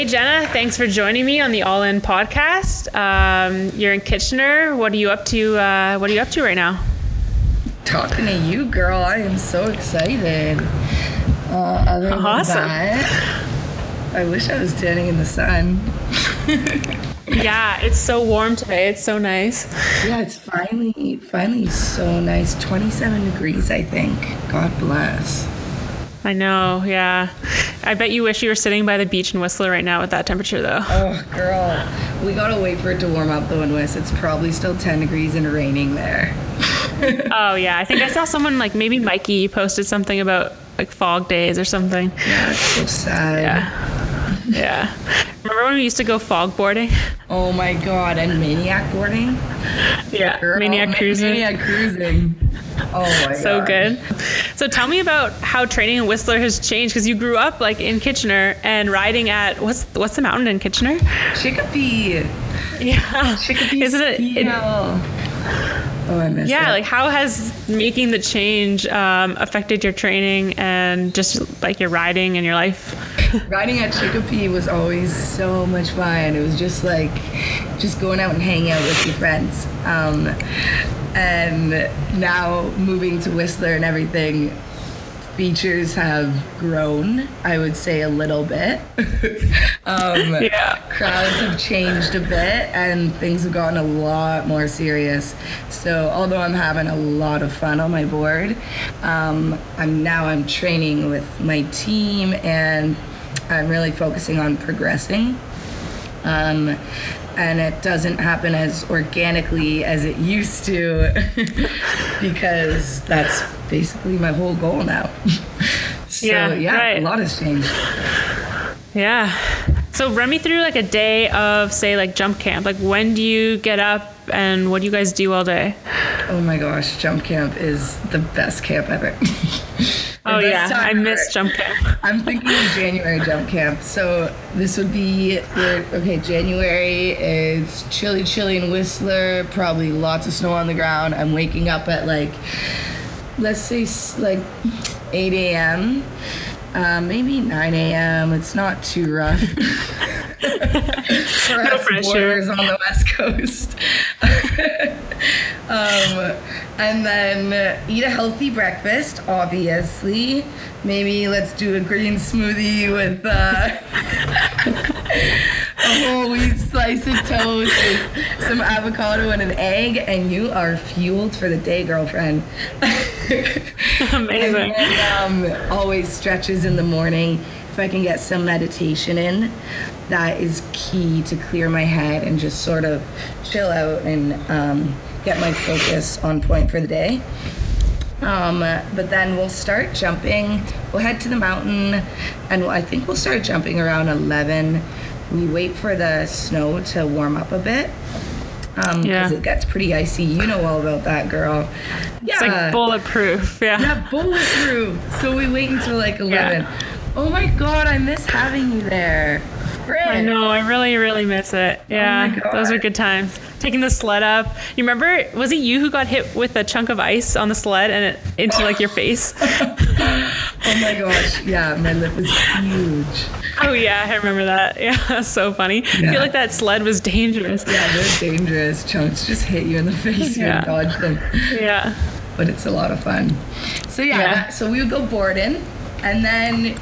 Hey, Jenna, thanks for joining me on the All In podcast. Um, you're in Kitchener. What are you up to? Uh, what are you up to right now? Talking to you, girl. I am so excited. Uh, other than Awesome. that, I wish I was standing in the sun. Yeah, it's so warm today. It's so nice. Yeah, it's finally, finally so nice. 27 degrees, I think. God bless. I know. Yeah. I bet you wish you were sitting by the beach in Whistler right now with that temperature, though. Oh, girl. We gotta wait for it to warm up though in West. It's probably still 10 degrees and raining there. Oh yeah, I think I saw someone like maybe Mikey posted something about like fog days or something. Yeah, it's so sad. Yeah. Yeah. Remember when we used to go fog boarding? Oh my god, and maniac boarding? Yeah. Girl, Maniac ma- cruising. Maniac cruising. Oh my god. so god. good. So tell me about how training in Whistler has changed because you grew up like in Kitchener and riding at what's what's the mountain in Kitchener? Chicopee. Yeah. Chicopee Isn't it? It-. Oh, I miss it. yeah, like how has making the change um, affected your training and just like your riding and your life? Riding at Chicopee was always so much fun. It was just like just going out and hanging out with your friends. Um, and now moving to Whistler and everything, features have grown, I would say a little bit. um, Yeah. Crowds have changed a bit and things have gotten a lot more serious. So although I'm having a lot of fun on my board, um, I'm now I'm training with my team and I'm really focusing on progressing. Um, and it doesn't happen as organically as it used to because that's basically my whole goal now. so Yeah, yeah, right. a lot has changed. Yeah. So run me through like a day of say like jump camp. Like when do you get up and what do you guys do all day? Oh my gosh, jump camp is the best camp ever. Oh yeah, I missed jump camp. I'm thinking of January jump camp. So this would be okay. January is chilly, chilly in Whistler. Probably lots of snow on the ground. I'm waking up at like, let's say like 8 a.m. Uh, maybe 9 a.m. It's not too rough. For us pressure. on the West Coast. Um, and then eat a healthy breakfast, obviously. Maybe let's do a green smoothie with uh, a whole wheat slice of toast, with some avocado and an egg, and you are fueled for the day, girlfriend. Amazing. And um, always stretches in the morning. If I can get some meditation in, that is key to clear my head and just sort of chill out and um, get my focus on point for the day. Um, but then we'll start jumping. We'll head to the mountain, and I think we'll start jumping around 11. We wait for the snow to warm up a bit because Yeah. it gets pretty icy. You know all about that, girl. Yeah, It's like bulletproof. Yeah. yeah, bulletproof. So we wait until like 11. Yeah. Oh my god, I miss having you there. Frick. I know. I really, really miss it. Yeah, Oh God. those are good times. Taking the sled up. You remember? Was it you who got hit with a chunk of ice on the sled and it into like your face? Oh my gosh. Yeah, my lip was huge. oh yeah, I remember that. Yeah, that's so funny. I feel like that sled was dangerous. Yeah, they're dangerous. Chunks just hit you in the face. You Yeah. dodge them. Yeah. But it's a lot of fun. So yeah, Yeah. that- so we would go boarding and then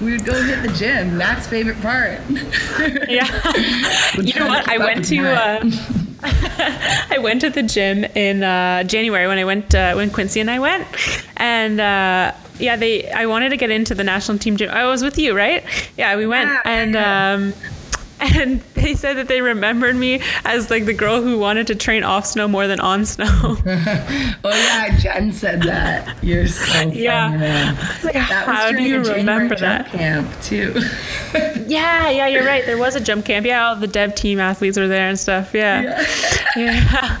we would go hit the gym. Matt's favorite part. Yeah. you know what? I went to uh, I went to the gym in uh, January when I went uh, when Quincy and I went, and uh, yeah, they I wanted to get into the national team gym. I was with you, right? Yeah, we went Yeah, and. yeah. Um, and they said that they remembered me as like the girl who wanted to train off snow more than on snow. Oh yeah, Jen said that. You're so funny, Yeah. man. Like, That was how do you remember that? camp too. Yeah, yeah, you're right. There was a jump camp. Yeah, all the dev team athletes were there and stuff. Yeah. Yeah.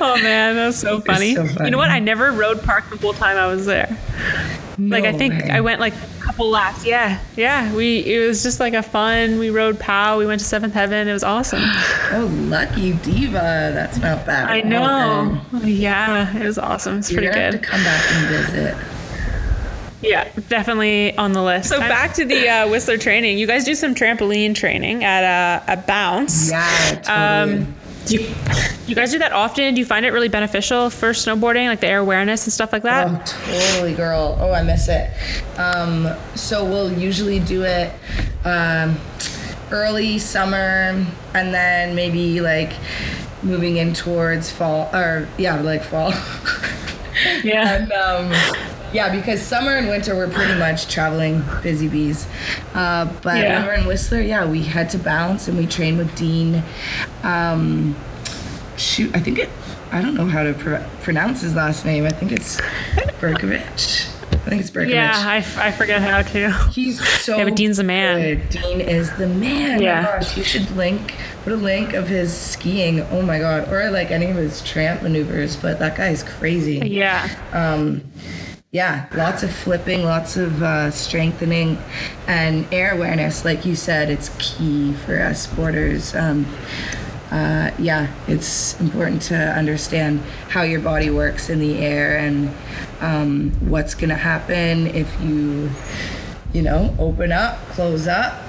Oh man, that was so funny. so funny. You know what? I never rode park the whole time I was there. Like I think way. I went like a couple laps. Yeah. Yeah. We it was just like a fun. We rode POW. We went to Seventh Heaven. It was awesome. Oh, lucky diva. That's not bad. I know. then. Yeah, it was awesome. It's You're pretty gonna have good. to come back and visit. Yeah, definitely on the list. So back to the uh, Whistler training. You guys do some trampoline training at uh, a bounce. Yeah, totally. Um, do you, you guys do that often? Do you find it really beneficial for snowboarding, like the air awareness and stuff like that? Oh, totally, girl. Oh, I miss it. Um, so we'll usually do it um, early summer, and then maybe like moving in towards fall, or yeah, like fall. Yeah. and um, yeah, because summer and winter we're pretty much traveling busy bees. Uh, but Yeah. when we're in Whistler, yeah, we had to bounce and we trained with Dean. Um, shoot, I think it. I don't know how to pr- pronounce his last name. I think it's Berkovich. I think it's Berkovich. Yeah, I, f- I forget how to. He's so Yeah, but Dean's a man. good. Dean is the man. Yeah. Oh gosh, you should link put a link of his skiing. Oh my god. Or like any of his tramp maneuvers, but that guy's crazy. Yeah. Um yeah, lots of flipping, lots of uh, strengthening, and air awareness. Like you said, it's key for us sporters. Um, uh, yeah, it's important to understand how your body works in the air and um, what's going to happen if you, you know, open up, close up.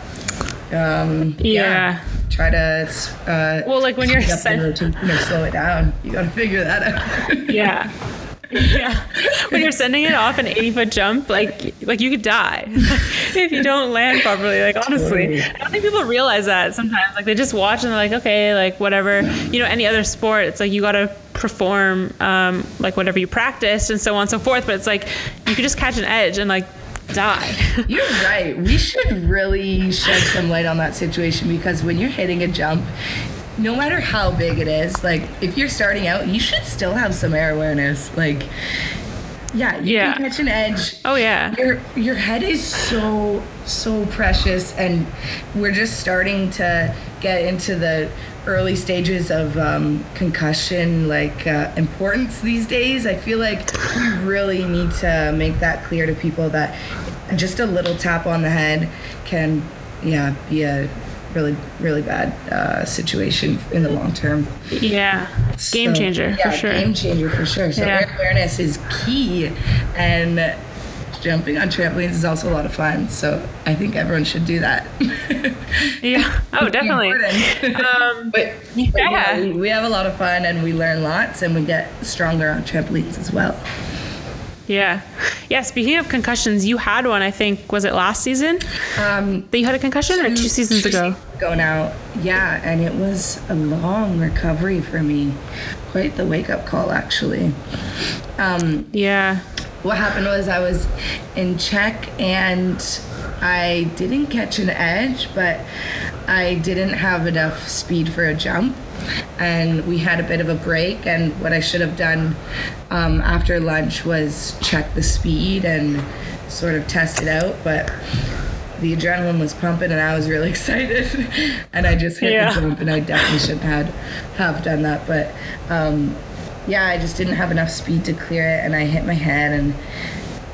Um, Yeah. Try to. Uh, Well, like when you're speed up the sen- rotation or slow it down. You got to figure that out. Yeah. Yeah. When you're sending it off an 80 foot jump, like like you could die if you don't land properly. Like honestly, I don't think people realize that sometimes. Like they just watch and they're like, okay, like whatever. You know, any other sport, it's like you got to perform um, like whatever you practiced and so on and so forth. But it's like you could just catch an edge and like die. You're right. We should really shed some light on that situation because when you're hitting a jump, no matter how big it is, like if you're starting out, you should still have some air awareness. Like, yeah, you Yeah. can catch an edge. oh yeah. Your your head is so so precious, and we're just starting to get into the early stages of um, concussion like uh, importance these days. I feel like we really need to make that clear to people that just a little tap on the head can yeah be a really really bad uh, situation in the long term. Yeah. Game So, changer yeah, for sure. Game changer for sure. So Yeah. awareness is key, and jumping on trampolines is also a lot of fun. So I think everyone should do that. Yeah. Oh, definitely. Um, but but Yeah. we, we have a lot of fun, and we learn lots, and we get stronger on trampolines as well. Yeah. Yeah. Speaking of concussions, you had one, I think, was it last season Um, that you had a concussion or two seasons two ago? seasons ago now, yeah, and it was a long recovery for me. Quite the wake up call, actually. Um, Yeah. what happened was I was in check and I didn't catch an edge, but I didn't have enough speed for a jump. And we had a bit of a break. And what I should have done um, after lunch was check the speed and sort of test it out. But the adrenaline was pumping and I was really excited. and I just hit Yeah. the jump and I definitely shouldn't have, have done that. But um, yeah, I just didn't have enough speed to clear it, and I hit my head, and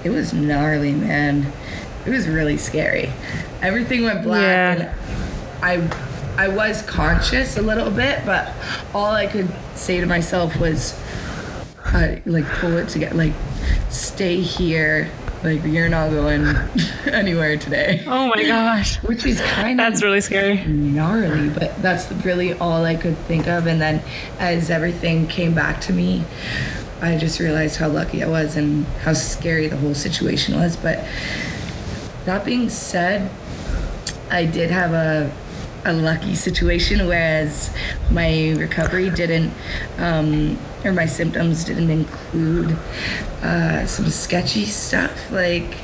it was gnarly, man. It was really scary. Everything went black, Yeah. and I, I was conscious a little bit, but all I could say to myself was, uh, like, pull it together, like, stay here. Like, you're not going anywhere today. Oh my gosh. Which is kind of That's really scary. gnarly, but that's really all I could think of. And then as everything came back to me, I just realized how lucky I was and how scary the whole situation was. But that being said, I did have a a lucky situation, whereas my recovery didn't, um, or my symptoms didn't include uh, some sketchy stuff, like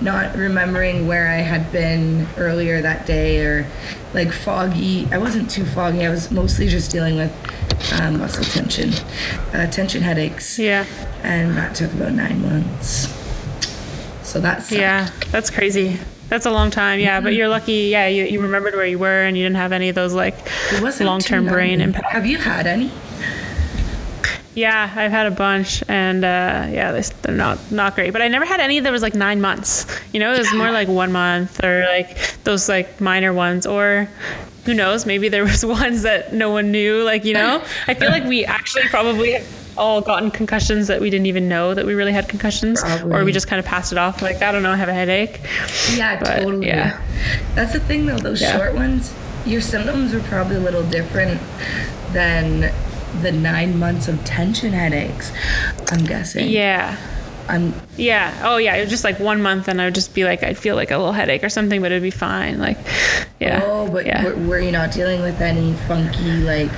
not remembering where I had been earlier that day, or like foggy. I wasn't too foggy. I was mostly just dealing with um, muscle tension, uh, tension headaches, Yeah. and that took about nine months. So that's Yeah. That's crazy. That's a long time. Yeah. But you're lucky. Yeah. You, you remembered where you were and you didn't have any of those like long term brain gnarly. impact. Have you had any? Yeah. I've had a bunch and uh, yeah, they- they're not, not great. But I never had any that was like nine months. You know, it was more like one month or like those like minor ones or. Who knows? Maybe there was ones that no one knew. Like you know, I feel like we actually probably all gotten concussions that we didn't even know that we really had concussions, or we just kind of passed it off like I don't know, I have a headache. Yeah, But, totally. yeah. That's the thing though, those Yeah. short ones, your symptoms are probably a little different than the nine months of tension headaches. I'm guessing. Yeah. I'm Yeah. Oh, yeah. It was just like one month, and I would just be like, I'd feel like a little headache or something, but it'd be fine. Like, yeah. Oh, but yeah. were, were you not dealing with any funky like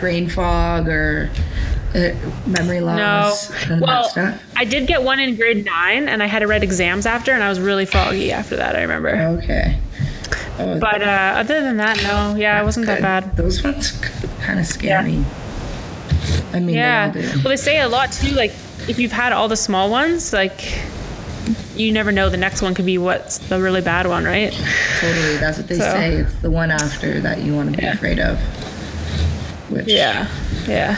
brain fog or uh, memory loss? Of Well, that stuff. I did get one in grade nine, and I had to write exams after, and I was really foggy after that. I remember. Okay. Oh, But uh, other than that, no. Yeah, it wasn't that bad. Those ones kind of scare Yeah. me. I mean, Yeah. they. Well, they say a lot too. Like, if you've had all the small ones, like, you never know the next one could be what's the really bad one, right? Totally. That's what they So- say. It's the one after that you want to be Yeah. afraid of. Which Yeah. Yeah.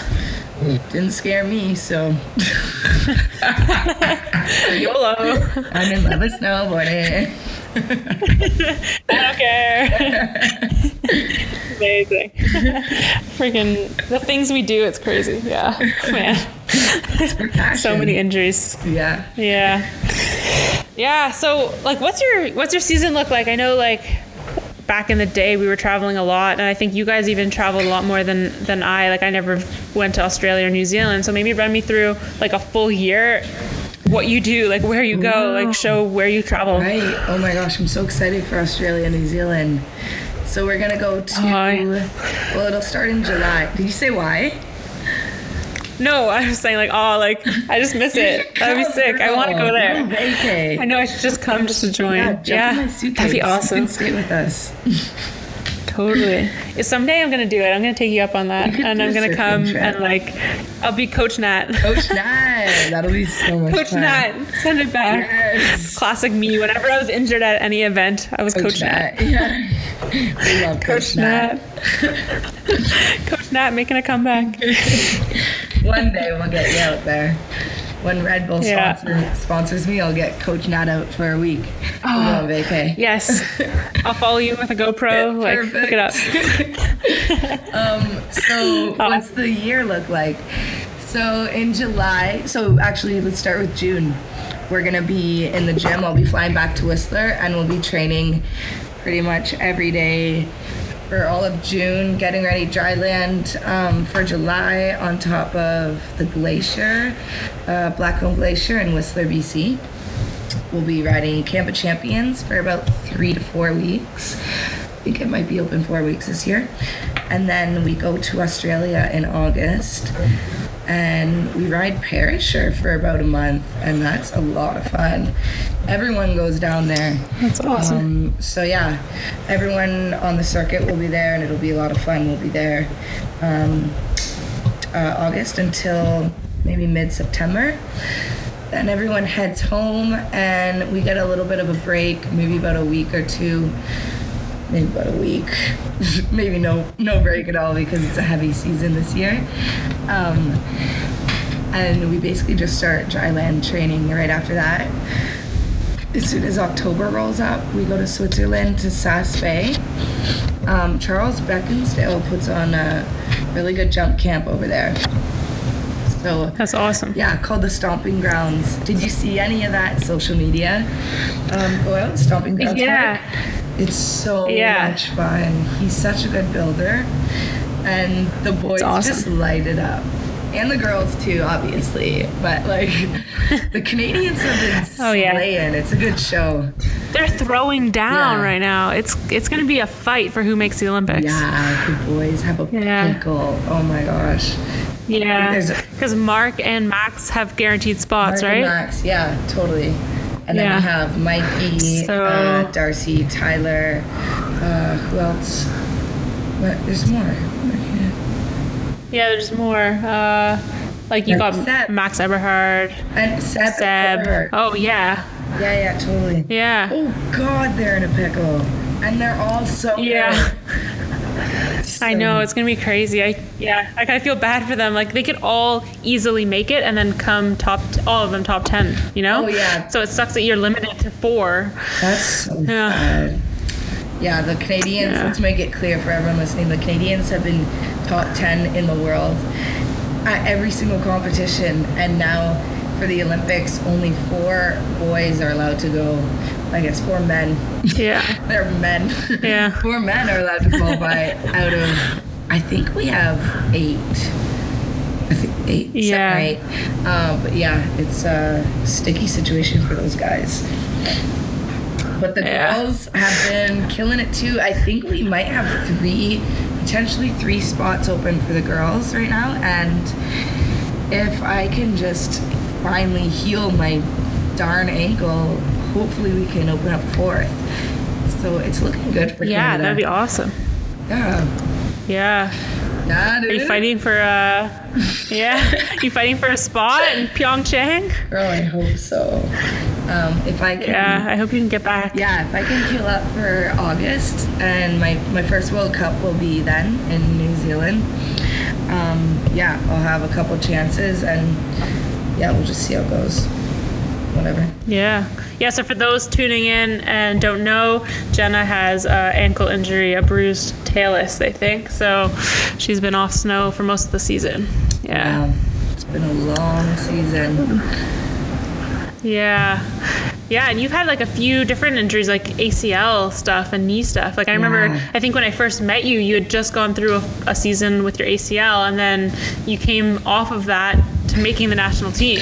Didn't scare me, so YOLO. I'm in love with snowboarding. I don't care. Amazing. Freaking the things we do, it's crazy. Yeah. Man. It's for passion. So many injuries. Yeah. Yeah. Yeah. So like what's your what's your season look like? I know like back in the day we were traveling a lot and I think you guys even traveled a lot more than than I. Like I never went to Australia or New Zealand. So maybe run me through like a full year what you do, like where you go, like show where you travel. Right. Oh my gosh, I'm so excited for Australia and New Zealand. So we're gonna go to. Well, it'll start in July. Did you say why? No, I was saying like, oh, like I just miss it. That'd be sick. I want to go there. Okay. I know I should just come just to join. Yeah, Yeah, in my that'd be awesome. stay with us. Totally. If Someday I'm gonna do it. I'm gonna take you up on that, and I'm gonna come trip. and like, I'll be Coach Nat. Coach Nat. That'll be so much fun. Coach fun. Nat, send it back. Yes. Classic me. Whenever I was injured at any event, I was Coach, Nat. Yeah. We love Coach, Coach Nat. Nat. Coach Nat making a comeback. One day we'll get you out there. When Red Bull Yeah. sponsor, sponsors me, I'll get Coach Nat out for a week. On vacay. Yes, I'll follow you with a GoPro. Like, look it up. Um, so Oh. what's the year look like? So in July, so actually let's start with June. We're gonna be in the gym. I'll be flying back to Whistler and we'll be training pretty much every day for all of June, getting ready dry land um, for July on top of the glacier, uh, Blackcomb Glacier in Whistler, BC. We'll be riding Camp of Champions for about three to four weeks. I think it might be open four weeks this year. And then we go to Australia in August and we ride Perisher for about a month, and that's a lot of fun. Everyone goes down there. That's awesome. Um, so yeah, everyone on the circuit will be there, and it'll be a lot of fun. We'll be there um, uh, August until maybe mid-September. Then everyone heads home, and we get a little bit of a break, maybe about a week or two, maybe about a week, maybe no no break at all because it's a heavy season this year. Um, and we basically just start dry land training right after that as soon as October rolls up, we go to Switzerland to Saas-Fee. Um, Charles Beckinsale puts on a really good jump camp over there. So, That's awesome. yeah, called the Stomping Grounds. Did you see any of that social media? Um, go out, Stomping Grounds. Yeah. Park? It's so Yeah. much fun. He's such a good builder, and the boys awesome. just light it up. And the girls too, obviously. But like, the Canadians have been Oh, yeah. slaying. It's a good show. They're throwing down Yeah. right now. It's it's gonna be a fight for who makes the Olympics. Yeah, the boys have a Yeah. pickle. Oh my gosh. Yeah. Because Mark and Max have guaranteed spots, Mark and right? Max, yeah, totally. And then Yeah. we have Mikey, So- uh, Darcy, Tyler. Uh, who else? What? There's more. Yeah, there's more. Uh, like you got Seb. Max Eberhard, And Seb. Seb. Eberhard. Oh yeah, Yeah, yeah, totally. yeah. Oh God, they're in a pickle, and they're all so. Yeah. good. I know it's gonna be crazy. I yeah, I kind of feel bad for them. Like they could all easily make it and then come top, all of them top ten. You know? Oh, yeah. So it sucks that you're limited to four. That's so Yeah. sad. Yeah, the Canadians, Yeah. let's make it clear for everyone listening, the Canadians have been top 10 in the world at every single competition, and now for the Olympics, only four boys are allowed to go. I guess four men. Yeah. They're men. Yeah. four men are allowed to qualify out of. I think we have eight. I think eight. Yeah. right? Um, but yeah, it's a sticky situation for those guys. But the Yeah. girls have been killing it too. I think we might have three, potentially three spots open for the girls right now. And if I can just finally heal my darn ankle, hopefully we can open up fourth. So it's looking good for Yeah, Canada. that'd be awesome. Yeah. Yeah. Yeah, Are you fighting for uh yeah? you fighting for a spot in Pyeongchang? Girl, I hope so. Um, if I can, Yeah, I hope you can get back. yeah, if I can heal up for August, and my my first World Cup will be then in New Zealand. Um, yeah, I'll have a couple chances, and yeah, we'll just see how it goes. Whatever. Yeah. Yeah, so for those tuning in and don't know, Jenna has a ankle injury, a bruised talus, they think. So she's been off snow for most of the season. Yeah. Um, it's been a long season. Yeah. Yeah, and you've had like a few different injuries, like ACL stuff and knee stuff. Like I remember, Yeah. I think when I first met you, you had just gone through a, a season with your ACL, and then you came off of that to making the national team.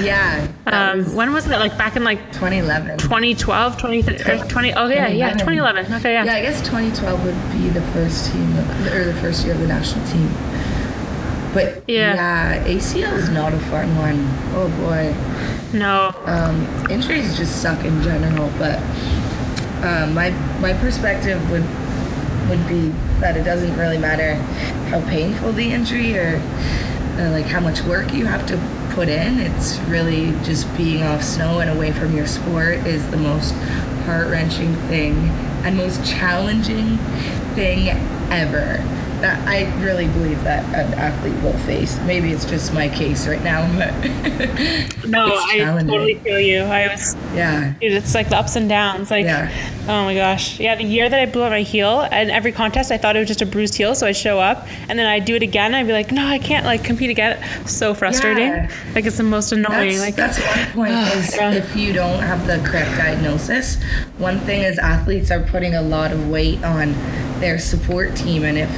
Yeah, Um, was when was that? Like back in like 2012, 2011. 20, 20 oh yeah, yeah, 2011. Okay, yeah. Yeah, I guess 2012 would be the first team or the first year of the national team. But Yeah. yeah, ACL is not a fun one. Oh boy. No. Um, injuries just suck in general, but um, my my perspective would would be that it doesn't really matter how painful the injury or uh, like how much work you have to put in. It's really just being off snow and away from your sport is the most heart wrenching thing and most challenging thing ever. That I really believe that an athlete will face. Maybe it's just my case right now, but No, I totally feel you. I was, yeah. dude, it's like the ups and downs. Like, Yeah. oh my gosh. Yeah, the year that I blew out my heel, and every contest, I thought it was just a bruised heel. So I'd show up, and then I'd do it again. And I'd be like, no, I can't like compete again. So frustrating. Yeah. Like, it's the most annoying. That's, like, that's one point is yeah. if you don't have the correct diagnosis. One thing is athletes are putting a lot of weight on their support team, and if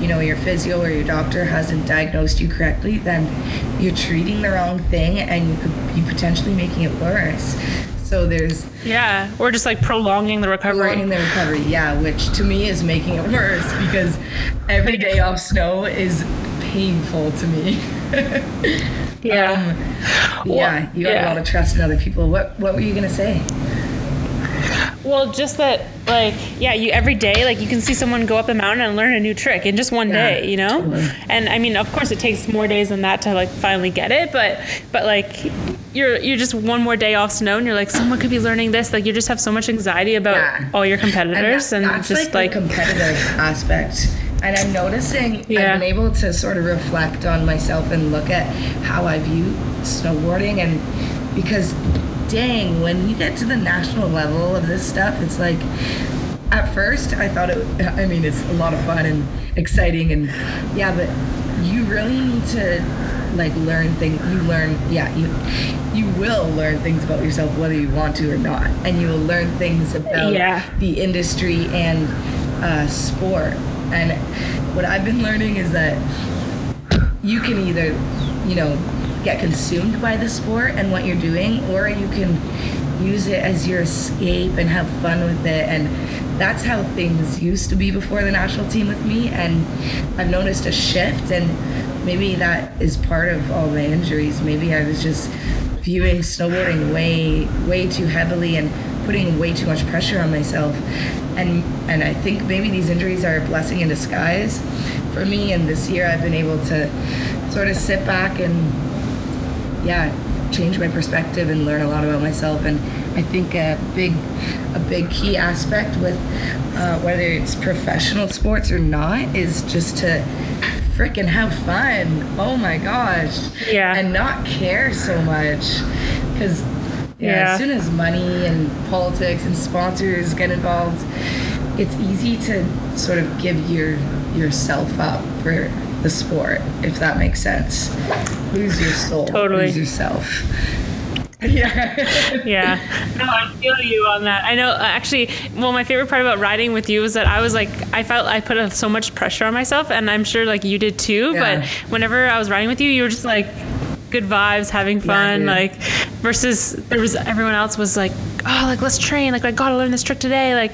you know your physio or your doctor hasn't diagnosed you correctly, then you're treating the wrong thing, and you could be potentially making it worse. So there's yeah, or just like prolonging the recovery. prolonging the recovery, yeah, which to me is making it worse because every day off snow is painful to me. yeah. Um, yeah, you got yeah. a lot of trust in other people. What What were you gonna say? Well, just that, like, yeah, you every day, like, you can see someone go up a mountain and learn a new trick in just one Yeah, day, you know. totally. And I mean, of course, it takes more days than that to like finally get it, but but like, you're you're just one more day off snow, and you're like, someone could be learning this. Like, you just have so much anxiety about Yeah. all your competitors, and, that- that's just like, like, competitive aspect. And I'm noticing Yeah. I'm able to sort of reflect on myself and look at how I view snowboarding, and because dang, when you get to the national level of this stuff, it's like at first I thought it. I mean, it's a lot of fun and exciting, and yeah, but you really need to like learn things. You learn, yeah, you you will learn things about yourself whether you want to or not, and you will learn things about Yeah. the industry and uh, sport. And what I've been learning is that you can either, you know, get consumed by the sport and what you're doing, or you can use it as your escape and have fun with it. And that's how things used to be before the national team with me. And I've noticed a shift, and maybe that is part of all my injuries. Maybe I was just viewing snowboarding way, way too heavily and putting way too much pressure on myself. And and I think maybe these injuries are a blessing in disguise for me. And this year I've been able to sort of sit back and yeah, change my perspective and learn a lot about myself. And I think a big, a big key aspect with uh, whether it's professional sports or not is just to freaking have fun. Oh my gosh. Yeah. And not care so much, because yeah, Yeah. as soon as money and politics and sponsors get involved, it's easy to sort of give your yourself up for the sport, if that makes sense. Lose your soul, Totally. lose yourself. Yeah. yeah. No, I feel you on that. I know. uh, Actually, well, my favorite part about riding with you was that I was like, I felt I put so much pressure on myself, and I'm sure like you did too. Yeah. But whenever I was riding with you, you were just like good vibes, having fun. dude. like versus there was everyone else was like, oh, like let's train. Like I gotta learn this trick today. Like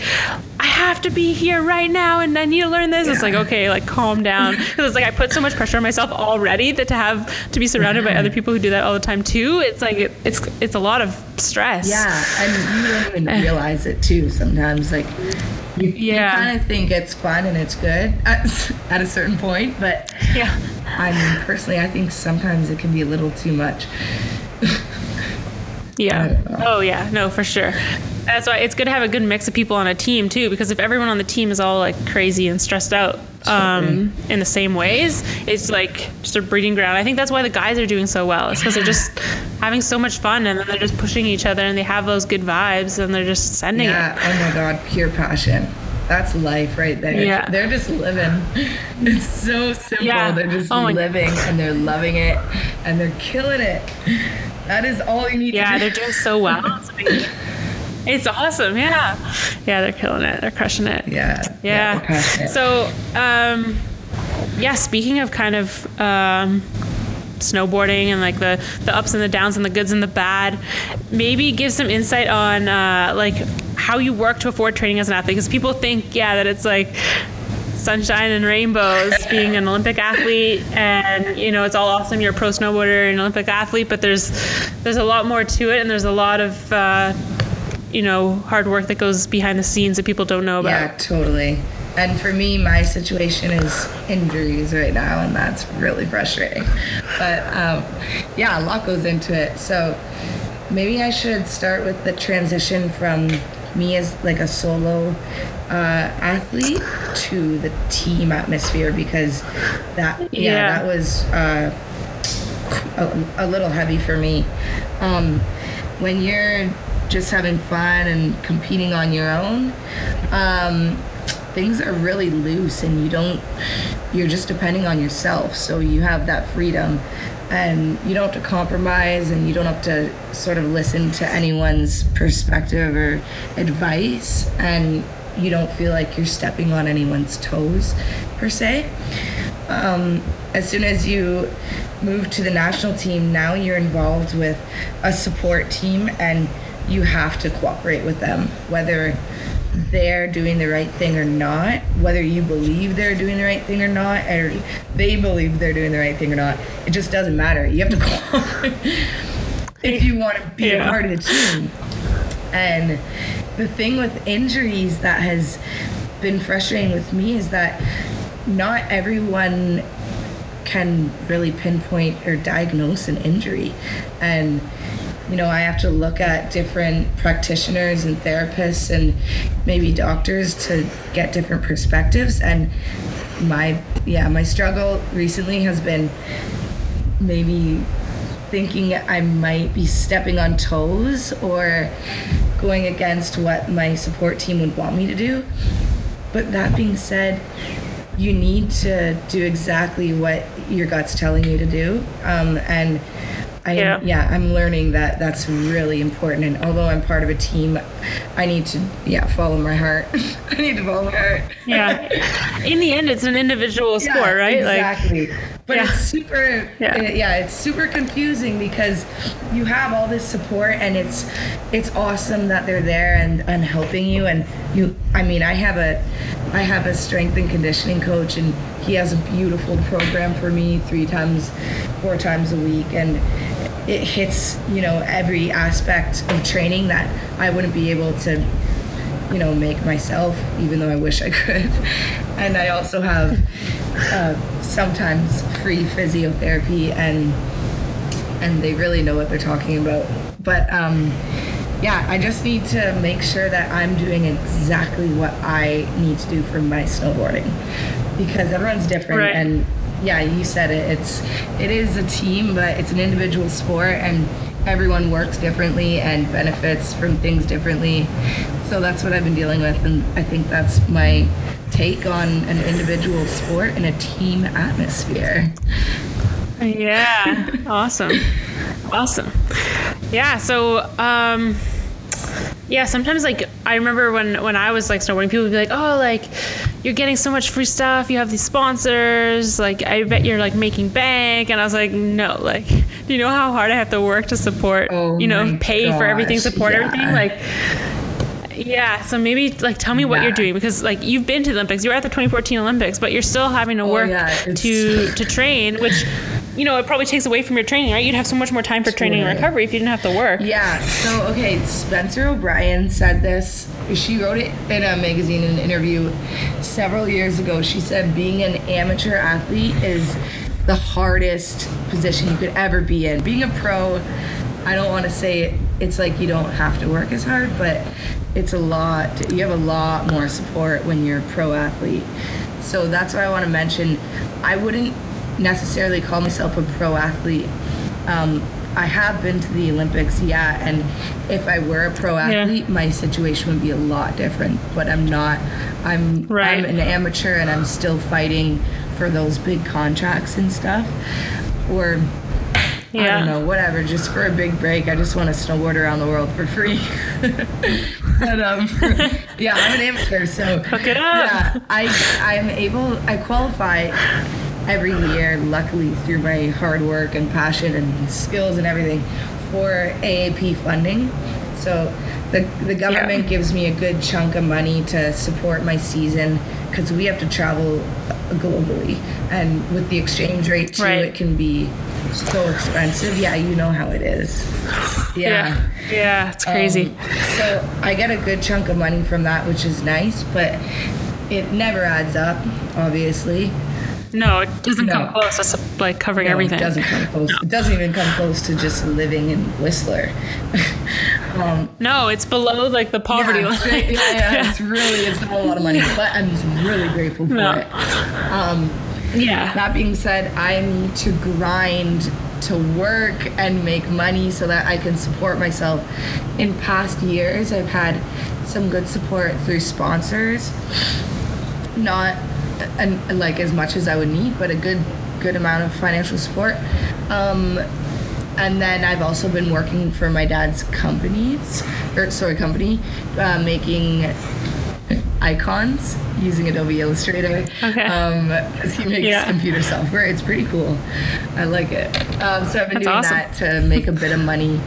I have to be here right now, and I need to learn this. It's like okay, like calm down. Because it's like I put so much pressure on myself already that to have to be surrounded by other people who do that all the time too. It's like it, it's it's a lot of stress. Yeah, and you don't even realize it too. Sometimes, like you, Yeah. kind of think it's fun and it's good at, at a certain point, but Yeah. I mean, personally, I think sometimes it can be a little too much. Yeah. Oh yeah. No, for sure. That's why it's good to have a good mix of people on a team too, because if everyone on the team is all like crazy and stressed out um, in the same ways, it's like just a breeding ground. I think that's why the guys are doing so well. It's because they're just having so much fun and then they're just pushing each other and they have those good vibes and they're just sending Yeah. Oh my God, pure passion. That's life right there. Yeah. They're just living. It's so simple. Yeah. They're just Oh living and they're loving it and they're killing it. That is all you need it. Yeah, to they're doing so well. It's, awesome. Yeah. Yeah, they're killing it. They're crushing it. Yeah. Yeah. they're passionate. So, um, yeah, speaking of kind of um, snowboarding and like the, the ups and the downs and the goods and the bad, maybe give some insight on uh, like how you work to afford training as an athlete. Because people think, yeah, that it's like sunshine and rainbows being an Olympic athlete and you know it's all awesome you're a pro snowboarder and an Olympic athlete but there's there's a lot more to it and there's a lot of uh, you know hard work that goes behind the scenes that people don't know about Yeah, totally. And for me, my situation is injuries right now, and that's really frustrating. But um, yeah, a lot goes into it. So maybe I should start with the transition from me as like a solo uh, athlete to the team atmosphere because that yeah, Yeah. that was uh, a, a little heavy for me. Um, when you're just having fun and competing on your own, um, things are really loose and you don't, you're just depending on yourself. So you have that freedom and you don't have to compromise and you don't have to sort of listen to anyone's perspective or advice and you don't feel like you're stepping on anyone's toes per se um, as soon as you move to the national team, now you're involved with a support team and you have to cooperate with them, whether they're doing the right thing or not, whether you believe they're doing the right thing or not, or they believe they're doing the right thing or not. It just doesn't matter. You have to cooperate if you want to be a part of the team. And the thing with injuries that has been frustrating with me is that not everyone can really pinpoint or diagnose an injury. And, you know, I have to look at different practitioners and therapists and maybe doctors to get different perspectives. And my, yeah, my struggle recently has been maybe thinking I might be stepping on toes or going against what my support team would want me to do. But that being said, you need to do exactly what your gut's telling you to do. Um, and I, Yeah. yeah. I'm learning that that's really important. And although I'm part of a team, I need to, yeah, follow my heart. I need to follow my heart. yeah in the end it's an individual sport Yeah, right Exactly. but Yeah. it's super Yeah. yeah. yeah, it's super confusing because you have all this support and it's it's awesome that they're there and, and helping you and you I mean I have a I have a strength and conditioning coach and he has a beautiful program for me three times four times a week and it hits, you know, every aspect of training that I wouldn't be able to you know, make myself, even though I wish I could. And I also have uh, sometimes free physiotherapy, and and they really know what they're talking about. But um, yeah, I just need to make sure that I'm doing exactly what I need to do for my snowboarding because everyone's different Right. and yeah, you said it. It's it is a team, but it's an individual sport, and everyone works differently and benefits from things differently. So that's what I've been dealing with, and I think that's my take on an individual sport in a team atmosphere. Yeah. awesome. Awesome. Yeah. So, um, yeah, sometimes like I remember when when I was like snowboarding, people would be like, "Oh, like you're getting so much free stuff. You have these sponsors. Like I bet you're like making bank." And I was like, "No, like do you know how hard I have to work to support, Oh you know, pay for everything, support yeah. everything?" Like yeah, so maybe like tell me what you're doing because like you've been to the Olympics, you were at the 2014 Olympics, but you're still having to oh, work Oh, yeah, to to train, which you know it probably takes away from your training, right? You'd have so much more time for training and recovery if you didn't have to work. Yeah. So okay, Spencer O'Brien said this. She wrote it in a magazine in an interview several years ago. She said being an amateur athlete is the hardest position you could ever be in. Being a pro, I don't want to say it, it's like you don't have to work as hard, but it's a lot. You have a lot more support when you're a pro athlete. So that's why I want to mention. I wouldn't necessarily call myself a pro athlete. Um, I have been to the Olympics, yeah, and if I were a pro Yeah. athlete, my situation would be a lot different. But I'm not. I'm Right. I'm an amateur, and I'm still fighting for those big contracts and stuff. Or I don't know, whatever. Just for a big break, I just want to snowboard around the world for free. but um, yeah, I'm an amateur, so Hook it up. yeah, I I'm able. I qualify every year, luckily through my hard work and passion and skills and everything, for AAP funding. So the the government Yeah. gives me a good chunk of money to support my season because we have to travel globally, and with the exchange rate too, Right. it can be so expensive. Yeah, you know how it is. Yeah. Yeah, it's crazy. Um, so I get a good chunk of money from that, which is nice, but it never adds up, obviously. No, it doesn't no. come close. It's like covering No, everything. It doesn't come close. It doesn't even come close to just living in Whistler. um, No, it's below like the poverty yeah, line. straight- yeah, yeah, it's really it's not a lot of money, but I'm just really grateful for No. it. Um, yeah. That being said, I need to grind to work and make money so that I can support myself. In past years, I've had some good support through sponsors. Not and like as much as I would need, but a good good amount of financial support. Um, and then I've also been working for my dad's companies, or sorry, company, uh, making icons using Adobe Illustrator. Okay. Um, he makes Yeah. computer software. It's pretty cool. I like it. Um, so I've been That's doing awesome. that to make a bit of money.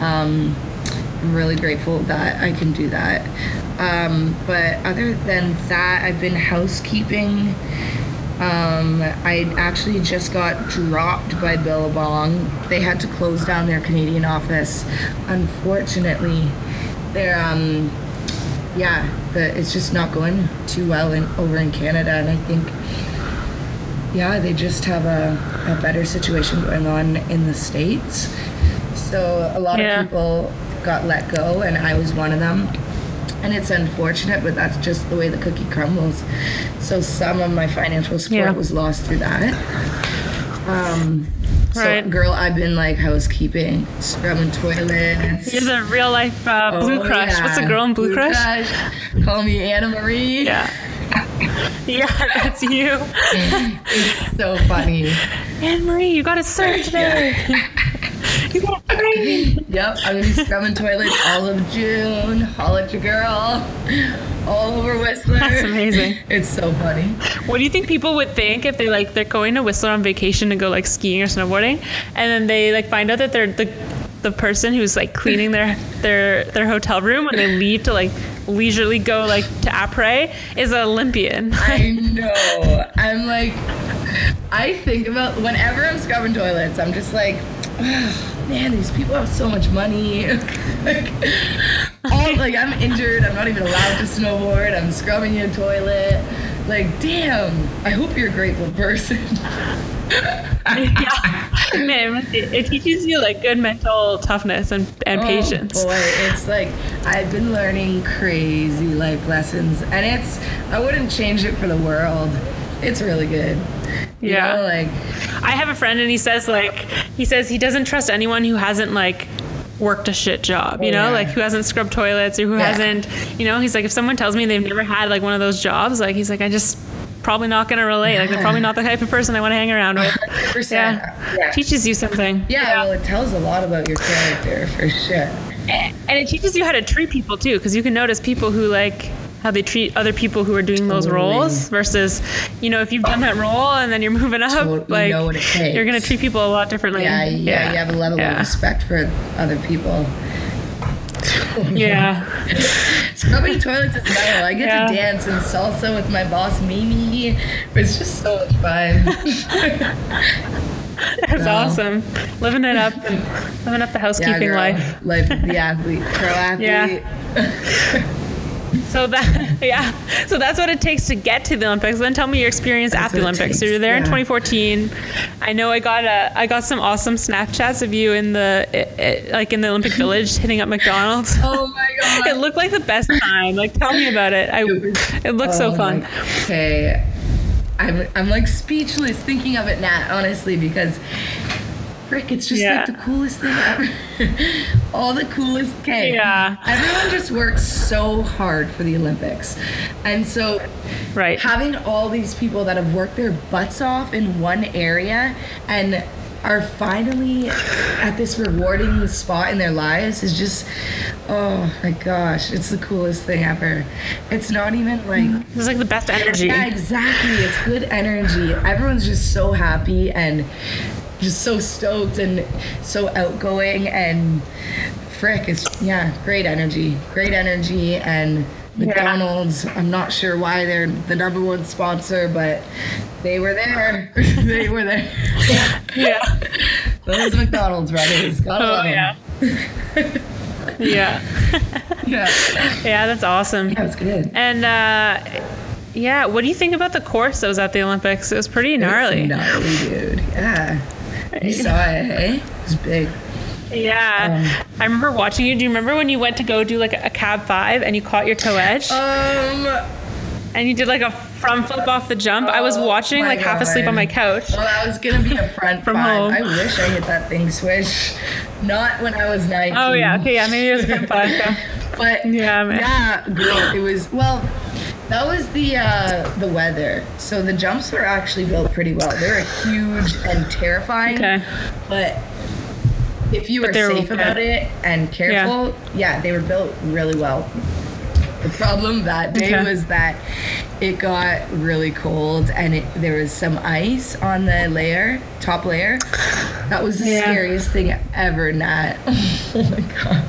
Um, I'm really grateful that I can do that. Um, but other than that, I've been housekeeping. Um, I actually just got dropped by Billabong. They had to close down their Canadian office. Unfortunately, they're um, yeah, the, it's just not going too well in over in Canada, and I think yeah, they just have a, a better situation going on in the states. So a lot Yeah. of people got let go, and I was one of them. And it's unfortunate, but that's just the way the cookie crumbles. So some of my financial support Yeah. was lost through that. Um, so, Right. girl, I've been like housekeeping, scrubbing toilets. You're the real life uh, Blue Oh, Crush. What's the yeah. girl in Blue, Crush? Call me Anna Marie. Yeah. yeah, that's you. It's so funny. Anne Marie, you got to serve today. you got. Yep, I'm gonna be scrubbing toilets all of June. Holla at your girl. All over Whistler. That's amazing. It's so funny. What do you think people would think if they like they're going to Whistler on vacation to go like skiing or snowboarding, and then they like find out that they're the the person who's like cleaning their their their hotel room when they leave to like leisurely go like to après is an Olympian. I know. I'm like, I think about whenever I'm scrubbing toilets, I'm just like, man, these people have so much money. like, all, like, I'm injured. I'm not even allowed to snowboard. I'm scrubbing your toilet. Like, damn. I hope you're a grateful person. yeah, man, it, it teaches you like good mental toughness and and oh, patience. Oh boy, it's like I've been learning crazy life lessons, and it's I wouldn't change it for the world. It's really good. Yeah. know, like I have a friend and he says like he says he doesn't trust anyone who hasn't like worked a shit job, you Oh, know, yeah. like who hasn't scrubbed toilets or who Yeah. hasn't, you know, he's like, if someone tells me they've never had like one of those jobs, like he's like, I just probably not going to relate. Like they're probably not the type of person I want to hang around with. 100%. Yeah. Yeah. Teaches you something. Yeah, well, it tells a lot about your character for sure. And it teaches you how to treat people too, because you can notice people who like how they treat other people who are doing those roles versus, you know, if you've done that role and then you're moving up, Totally, like know what it takes. you're gonna treat people a lot differently. Yeah, yeah, you have a level yeah. of respect for other people. Yeah. Scrubbing toilets is metal. I get Yeah. to dance and salsa with my boss Mimi. It's just so much fun. That's awesome. Living it up living up the housekeeping girl. life. Life the athlete, pro athlete. So that yeah. So that's what it takes to get to the Olympics. Then tell me your experience That's at the Olympics. So you're there in 2014. I know I got a I got some awesome Snapchats of you in the like in the Olympic Village hitting up McDonald's. Oh my god. It looked like the best time. Like tell me about it. I it looked so Oh fun. Okay. I'm, I'm like speechless thinking of it now, honestly, because frick, it's just Yeah. like the coolest thing ever. All the coolest. Okay. Yeah. Everyone just works so hard for the Olympics. And so Right. having all these people that have worked their butts off in one area and are finally at this rewarding spot in their lives is just oh my gosh it's the coolest thing ever it's not even like mm. It's like the best energy. yeah exactly it's good energy everyone's just so happy and just so stoked and so outgoing and frick is yeah great energy great energy and McDonald's. I'm not sure why they're the number one sponsor, but they were there. they were there. Yeah. Those McDonald's brothers. Gotta Oh love yeah. yeah. Yeah. Yeah, that's awesome. That was good. And uh yeah, what do you think about the course that was at the Olympics? It was pretty gnarly. Gnarly, dude. Yeah. You saw it, hey? It was big. Yeah. I remember watching you. Do you remember when you went to go do like a cab five and you caught your toe edge Um. and you did like a front flip off the jump? I was Oh watching like half asleep on my couch. Well, that was gonna be a front From five. home. I wish I hit that thing swish. Not when I was 19. Oh yeah, okay, yeah, maybe it was front five. But Yeah, man. yeah, girl, it was well. That was the uh, the weather. So the jumps were actually built pretty well. They were huge and terrifying. Okay. But if you were safe about it and careful, yeah. they were built really well. The problem that day Okay. was that it got really cold and it, there was some ice on the layer, top layer. That was the Yeah. scariest thing ever, Nat. Oh my god.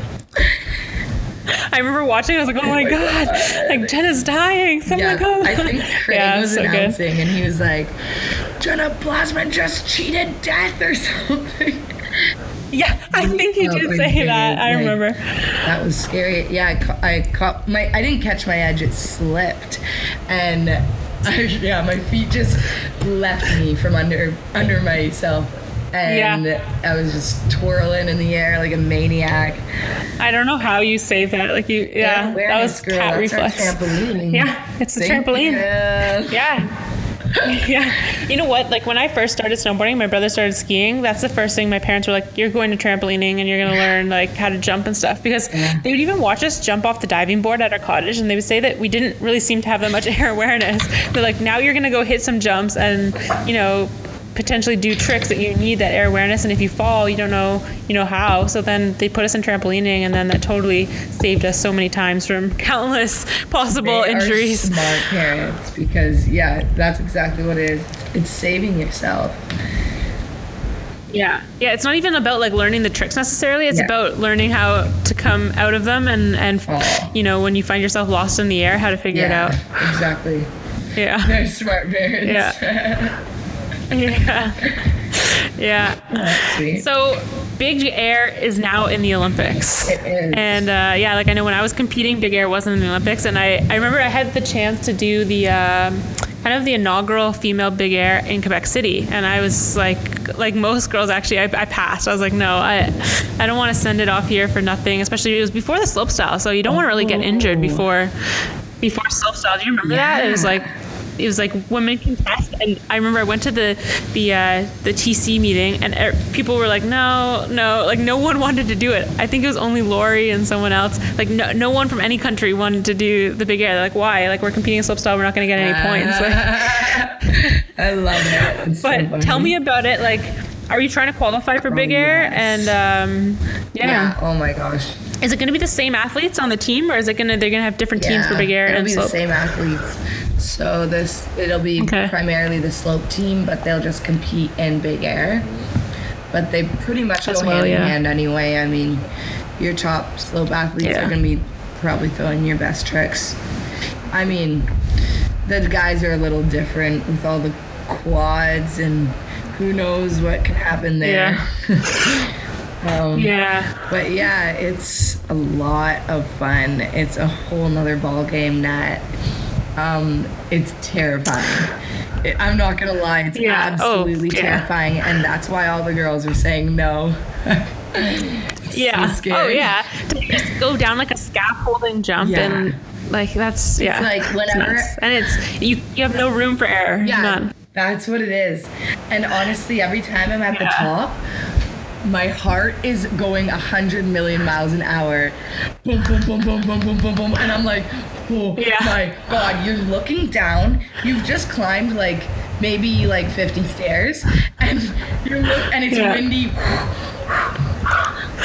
I remember watching. I was like, oh my god, like Jenna's dying. Someone Yeah, come. I think Craig Yeah, was so good. announcing, and he was like, "Jenna Blasman just cheated death or something." Yeah, I think he Oh, did say that. I God. remember. That was scary. Yeah, I, ca- I caught my. I didn't catch my edge. It slipped, and I, yeah, my feet just left me from under under myself, and Yeah. I was just twirling in the air like a maniac. I don't know how you say that. Like you, yeah, that was girl. cat reflex. trampoline. Yeah, it's a Thank trampoline. you. Yeah. yeah. You know what? Like when I first started snowboarding, my brother started skiing. That's the first thing my parents were like, "You're going to trampolining and you're going to learn like how to jump and stuff." Because Yeah. they would even watch us jump off the diving board at our cottage, and they would say that we didn't really seem to have that much air awareness. They're like, "Now you're going to go hit some jumps and you know." Potentially do tricks that you need that air awareness and if you fall you don't know you know how so then they put us in trampolining and then that totally saved us so many times from countless possible They are injuries smart parents because yeah, that's exactly what it is. It's, it's saving yourself. Yeah. Yeah, it's not even about like learning the tricks necessarily. It's Yeah. about learning how to come out of them and and Oh. you know, when you find yourself lost in the air, how to figure Yeah, it out. exactly. Yeah. They're smart parents. Yeah. yeah. Yeah. Sweet. So Big Air is now in the Olympics. It is. And uh, yeah, like I know when I was competing, Big Air wasn't in the Olympics, and I, I remember I had the chance to do the um, kind of the inaugural female Big Air in Quebec City, and I was like, like most girls actually, I, I passed. I was like, no, I I don't want to send it off here for nothing. Especially it was before the slopestyle, so you don't want to really get injured Oh. before before slopestyle. Do you remember that? It was like it was like women contest, and I remember I went to the the uh, the TC meeting, and er, people were like, no, no, like no one wanted to do it. I think it was only Lori and someone else. Like no, no one from any country wanted to do the big air. They're like, why? Like we're competing in slopestyle, we're not going to get any points. Like, I love it. It's but funny. tell me about it. Like, are you trying to qualify for big Oh, air? yes. And um, yeah. Yeah. Oh my gosh. is it going to be the same athletes on the team, or is it going to they're going to have different teams for big air it'll and be slope? the same athletes. So this it'll be Okay. primarily the slope team, but they'll just compete in big air. But they pretty much As go well, hand yeah. in hand anyway. I mean, your top slope athletes Yeah. are gonna be probably throwing your best tricks. I mean, the guys are a little different with all the quads and who knows what can happen there. um, Yeah. but yeah, it's a lot of fun. It's a whole nother ball game that um, it's terrifying. I'm not gonna lie, it's Yeah. Oh, absolutely yeah. terrifying, and that's why all the girls are saying no. Yeah. so scary. Oh yeah. To just go down like a scaffolding jump Yeah. and like that's yeah. like it's whenever- nuts. and it's you you have no room for error. Yeah, None. that's what it is. And honestly, every time I'm at the top, my heart is going a hundred million miles an hour. Boom, boom, boom, boom, boom, boom, boom, boom, and I'm like, oh Yeah. my god! You're looking down. You've just climbed like maybe like 50 stairs, and you're look, and it's Yeah. windy.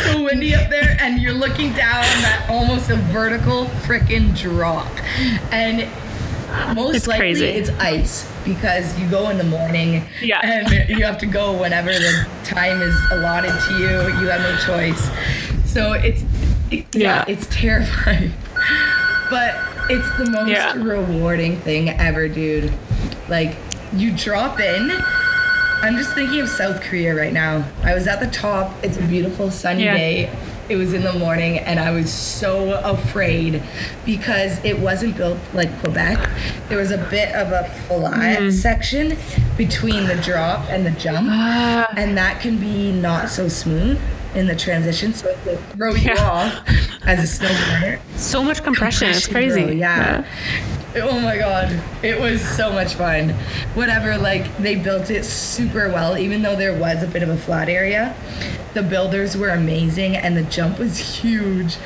So windy up there, and you're looking down at almost a vertical freaking drop, and most It's likely crazy. it's ice because you go in the morning Yeah. and you have to go whenever the time is allotted to you. You have no choice. So it's it- yeah, Yeah. it's terrifying. But it's the most Yeah. rewarding thing ever, dude. Like you drop in I'm just thinking of South Korea right now. I was at the top. It's a beautiful sunny Yeah. day. It was in the morning, and I was so afraid because it wasn't built like Quebec. There was a bit of a flat mm. section between the drop and the jump, ah. and that can be not so smooth in the transition. So it will throw you Yeah. off as a snowboarder. So much compression. It's crazy. Bro, yeah. Oh my god. It was so much fun. Whatever, like they built it super well, even though there was a bit of a flat area. The builders were amazing and the jump was huge.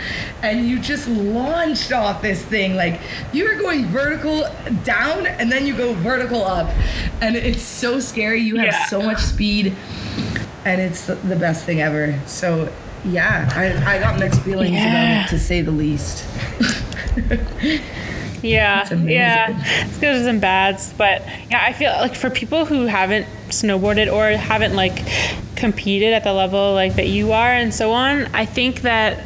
And you just launched off this thing. Like you were going vertical down and then you go vertical up. And it's so scary. You have Yeah. so much speed. And it's the best thing ever. So yeah, I, I got mixed feelings Yeah. about it to say the least. Yeah, yeah, it's goods and bads, but yeah, I feel like for people who haven't snowboarded or haven't like competed at the level like that you are and so on, I think that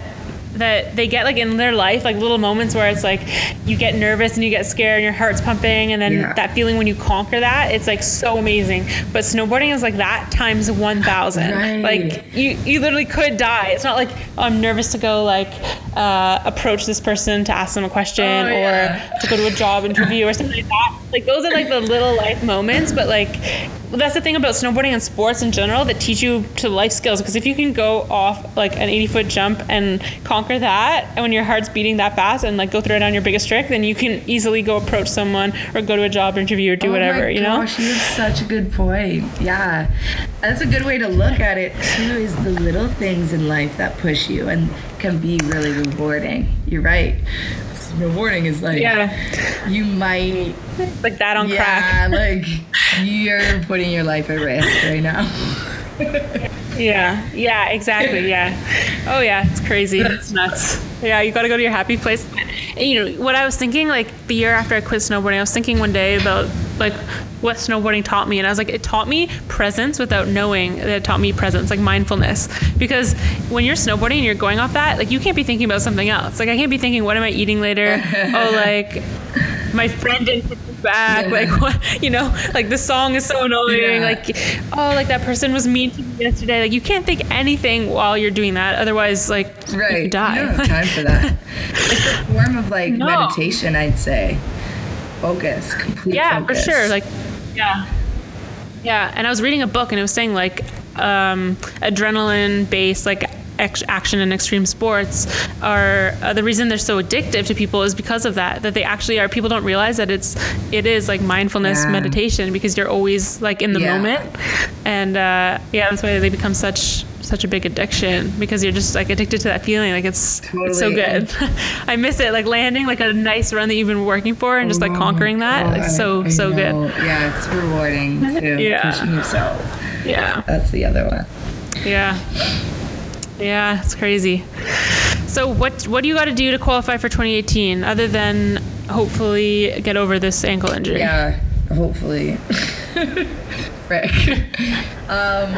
that they get like in their life like little moments where it's like you get nervous and you get scared and your heart's pumping and then Yeah. that feeling when you conquer that it's like so amazing but snowboarding is like that times 1000 Right. like you you literally could die it's not like oh, i'm nervous to go like uh, approach this person to ask them a question Oh, or yeah. to go to a job interview or something like that. Like those are like the little life moments, but like that's the thing about snowboarding and sports in general that teach you to life skills. Because if you can go off like an 80 foot jump and conquer that, and when your heart's beating that fast and like go through it on your biggest trick, then you can easily go approach someone or go to a job interview or do Oh whatever. my You know? gosh, you have such a good point. Yeah. That's a good way to look at it too, is the little things in life that push you and can be really rewarding. You're right. Rewarding is like Yeah, you might like that on yeah, crack. like you're putting your life at risk right now. Yeah, yeah, exactly. Yeah. Oh yeah, it's crazy. It's nuts. Yeah, you got to go to your happy place. And, you know what I was thinking, like the year after I quit snowboarding, I was thinking one day about like what snowboarding taught me, and I was like, it taught me presence without knowing that it taught me presence, like mindfulness. Because when you're snowboarding and you're going off that, like you can't be thinking about something else. Like I can't be thinking, what am I eating later? oh, like my friend didn't hit me back. Yeah. Like what? You know, like the song is so annoying. Yeah. Like oh, like that person was mean to me yesterday. Like you can't think anything while you're doing that. Otherwise, like you Right. could die. You don't have time for that. it's a form of like No. meditation, I'd say. Focus. Complete yeah, focus. for sure. Like yeah, yeah. And I was reading a book and it was saying like um, adrenaline based like ex- action and extreme sports are uh, the reason they're so addictive to people is because of that. That they actually are. People don't realize that it's it is like mindfulness Yeah. meditation because you're always like in the Yeah. moment, and uh, yeah, that's why they become such such a big addiction because you're just like addicted to that feeling. Like it's it's so good. I miss it. Like landing like a nice run that you've been working for and just like Oh conquering that. God, It's so I so know. good. Yeah, it's rewarding too. Yeah. Pushing yourself. Yeah. That's the other one. Yeah. Yeah, it's crazy. So what what do you got to do to qualify for 2018 other than hopefully get over this ankle injury? Yeah, hopefully. Frick. um,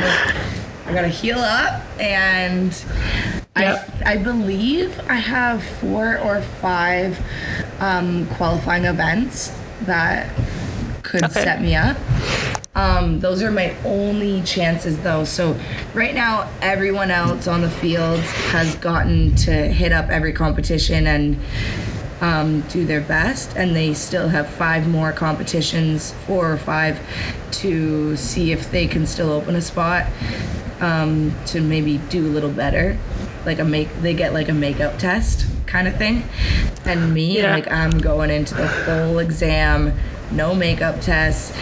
I gotta heal up, and Yep. I I believe I have four or five um, qualifying events that could Okay. set me up. Um, those are my only chances, though. So right now, everyone else on the field has gotten to hit up every competition and um, do their best, and they still have five more competitions, four or five, to see if they can still open a spot um, to maybe do a little better. Like a make, they get like a makeup test kind of thing, and me, Yeah. like I'm going into the full exam, no makeup tests,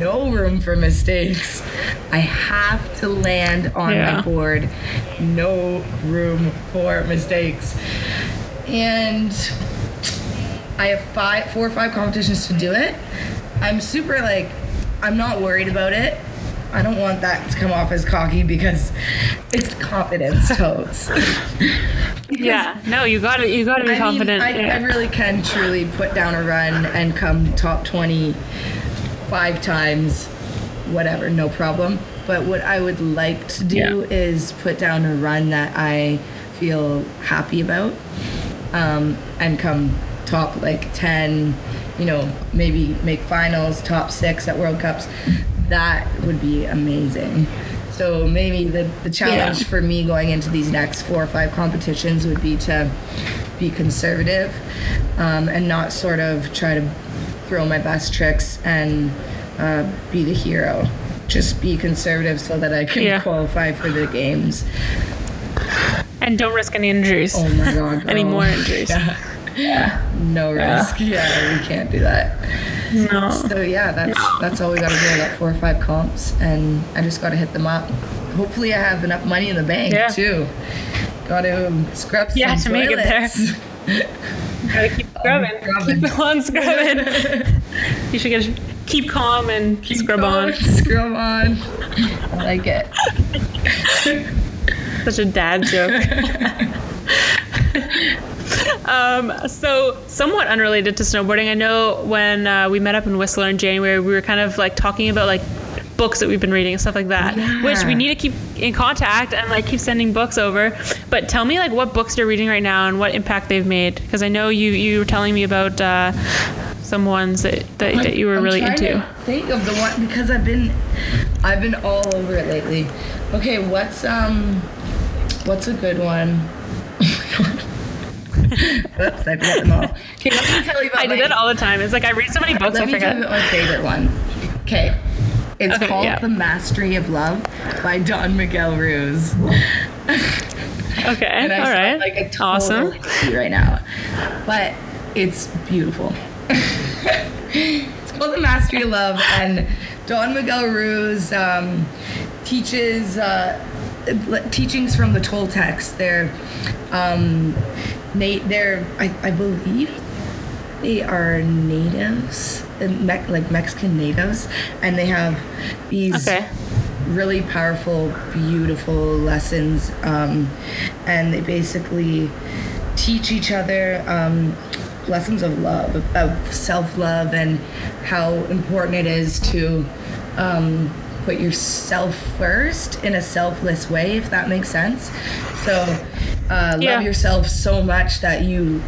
no room for mistakes. I have to land on Yeah. my board, no room for mistakes, and I have five, four or five competitions to do it. I'm super like, I'm not worried about it. I don't want that to come off as cocky because it's confidence totes. Yeah. No, you got to you got to be I confident. mean, I, yeah. I really can truly put down a run and come top 20 five times, whatever, no problem. But what I would like to do Yeah. is put down a run that I feel happy about um, and come top like 10, you know, maybe make finals, top six at World Cups. That would be amazing. So maybe the, the challenge Yeah. for me going into these next four or five competitions would be to be conservative um, and not sort of try to throw my best tricks and uh, be the hero. Just be conservative so that I can Yeah. qualify for the games. and don't risk any injuries. Oh my god. Any more injuries. Yeah. Yeah, no risk. Yeah, we can't do that. No. So yeah, that's that's all we gotta do. I got four or five comps and I just gotta hit them up. Hopefully I have enough money in the bank Yeah. too. Gotta scrub some Yeah, to make it there. toilets. Gotta keep scrubbing. scrubbing. Keep on scrubbing. you should get keep calm and scrub on. Scrub on. I like it. Such a dad joke. um, so, somewhat unrelated to snowboarding, I know when uh, we met up in Whistler in January, we were kind of like talking about like books that we've been reading and stuff like that, Yeah. which we need to keep in contact and like keep sending books over. But tell me like what books you're reading right now and what impact they've made, because I know you you were telling me about uh, some ones that, that, that you were I'm really into. to think of the one because I've been I've been all over it lately. Okay, what's um what's a good one? Oops, I forget them all. Okay, let me tell you about I do my, that all the time. It's like I read so many books, Let I me tell forget. you about my favorite one. Okay. It's Okay, called yeah. The Mastery of Love by Don Miguel Ruiz. Okay, And I all right, like a total awesome. right now. But it's beautiful. it's called The Mastery of Love, and Don Miguel Ruiz um, teaches uh, teachings from the Toltecs. They're um, na- they're I, I believe they are natives, Me- like Mexican natives, and they have these Okay. really powerful, beautiful lessons, um, and they basically teach each other um, lessons of love, of self-love, and how important it is to um, put yourself first in a selfless way, if that makes sense. So, uh, Yeah. love yourself so much that you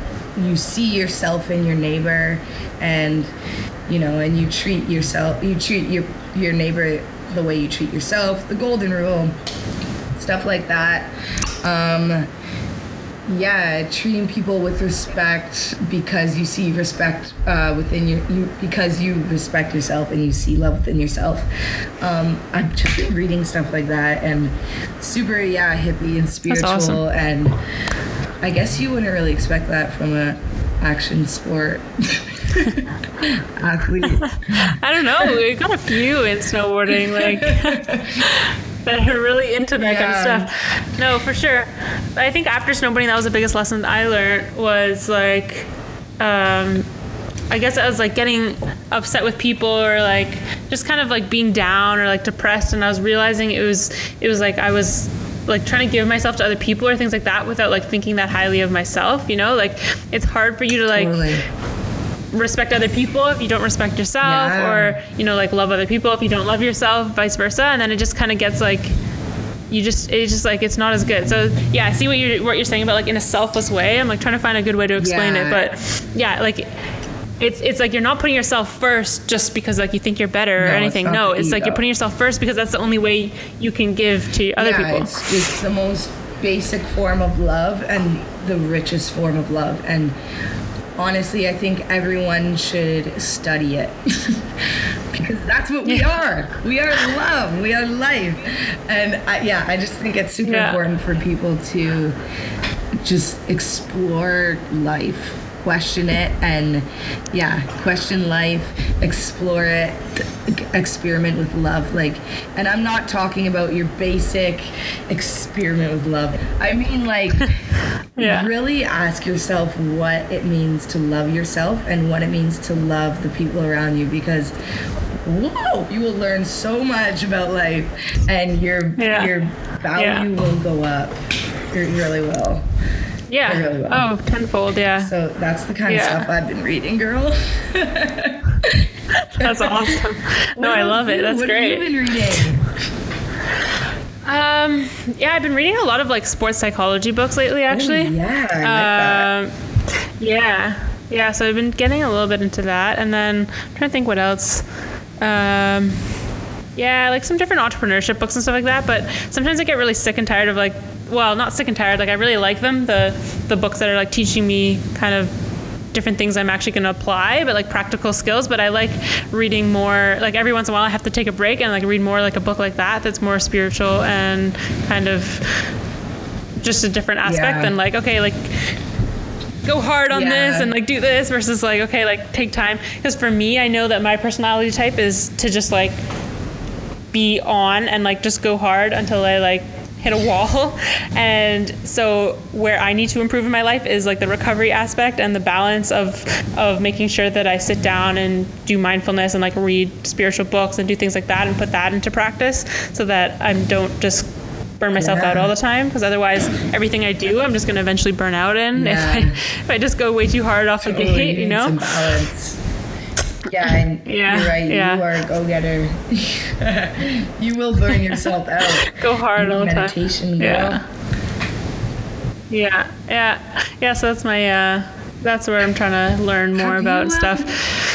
you see yourself in your neighbor, and you know, and you treat yourself, you treat your your neighbor the way you treat yourself. The golden rule, stuff like that. Um, yeah treating people with respect because you see respect uh, within your you because you respect yourself and you see love within yourself um, i've just been reading stuff like that and super yeah hippie and spiritual awesome. and i guess you wouldn't really expect that from a action sport athlete I don't know. we've got a few in snowboarding, like that are really into that kind of stuff. No, for sure. I think after snowboarding, that was the biggest lesson I learned was like, um, I guess I was like getting upset with people or like just kind of like being down or like depressed, and I was realizing it was it was like I was like trying to give myself to other people or things like that without like thinking that highly of myself you know like it's hard for you to like totally. Respect other people if you don't respect yourself Yeah. or you know like love other people if you don't love yourself vice versa and then it just kind of gets like you just it's just like it's not as good so yeah i see what you're what you're saying about like in a selfless way i'm like trying to find a good way to explain Yeah. it but yeah like it's it's like you're not putting yourself first just because like you think you're better or No, it's anything not no it's like you're putting yourself first because that's the only way you can give to other yeah, people It's, it's the most basic form of love and the richest form of love. And honestly, I think everyone should study it because that's what we are. We are love. We are life. And I, yeah, I just think it's super Yeah. important for people to just explore life question it and yeah question life explore it experiment with love like and i'm not talking about your basic experiment with love i mean like Yeah. really ask yourself what it means to love yourself and what it means to love the people around you because whoa you will learn so much about life and your Yeah. your value Yeah. will go up it really will yeah really oh tenfold yeah so that's the kind Yeah. of stuff I've been reading, girl. that's awesome no i love it that's what great What have you been reading? Um, yeah, I've been reading a lot of like sports psychology books lately, actually. Oh, yeah, like Um, yeah, yeah. So I've been getting a little bit into that, and then I'm trying to think what else. Um, yeah, like some different entrepreneurship books and stuff like that. But sometimes I get really sick and tired of like, well, not sick and tired. Like I really like them, the the books that are like teaching me kind of different things I'm actually going to apply, but like practical skills. But I like reading more. Like every once in a while, I have to take a break and like read more like a book like that that's more spiritual and kind of just a different aspect Yeah. than like okay, like go hard on this and like do this versus like okay, like take time. Because for me, I know that my personality type is to just like be on and like just go hard until I like hit a wall. And so where I need to improve in my life is like the recovery aspect and the balance of of making sure that I sit down and do mindfulness and like read spiritual books and do things like that and put that into practice so that I don't just burn myself out all the time because otherwise everything I do I'm just going to eventually burn out in Yeah. if I if I just go way too hard off the gate, you know? Yeah, and Yeah, you're right. yeah. You are a go-getter. you will burn yourself out. Go hard You all the time. girl. Yeah. Yeah, yeah, yeah. So that's my. Uh, that's where I'm trying to learn more Have about you, uh, stuff.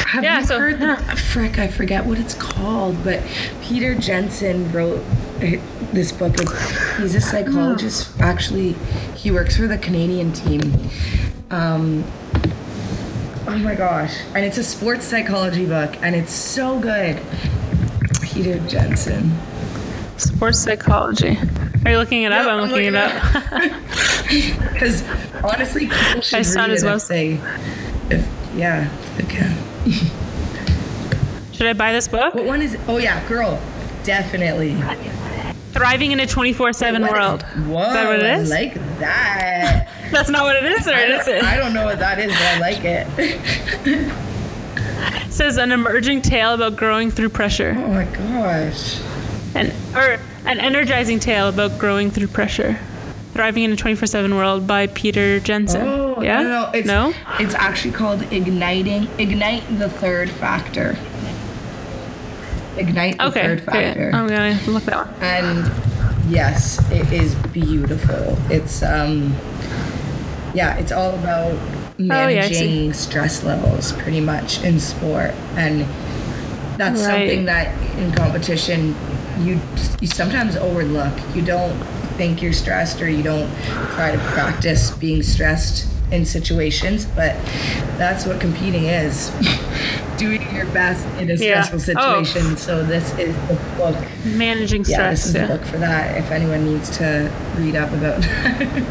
Have Yeah, you so- heard the frick? I forget what it's called, but Peter Jensen wrote uh, this book. He's a psychologist. Actually, he works for the Canadian team. Um, oh my gosh! And it's a sports psychology book, and it's so good. Peter Jensen. Sports psychology. Are you looking it up? Yep, I'm I'm looking it up. Because honestly, people should I read it well. if they, if yeah, they can. Should I buy this book? What one is? Oh yeah, girl, definitely. Thriving in a 24/7 world. Whoa, is that what it I like that. That's not what it is, or I is don't, it? I don't know what that is, but I like it. It says an emerging tale about growing through pressure, oh my gosh. and or an energizing tale about growing through pressure. Thriving in a 24/7 world by Peter Jensen. Oh yeah. no, no, it's no. it's actually called igniting ignite the third factor. Ignite the Okay. third okay. factor. I'm gonna look that one. and yes it is beautiful it's um yeah it's all about Oh, yeah, managing stress levels pretty much in sport and that's Right. something that in competition you you sometimes overlook you don't think you're stressed or you don't try to practice being stressed in situations, but that's what competing is. Doing your best in a Yeah. stressful Oh. situation. So this is the book. Managing stress. Yeah, this is Yeah, the book for that. If anyone needs to read up about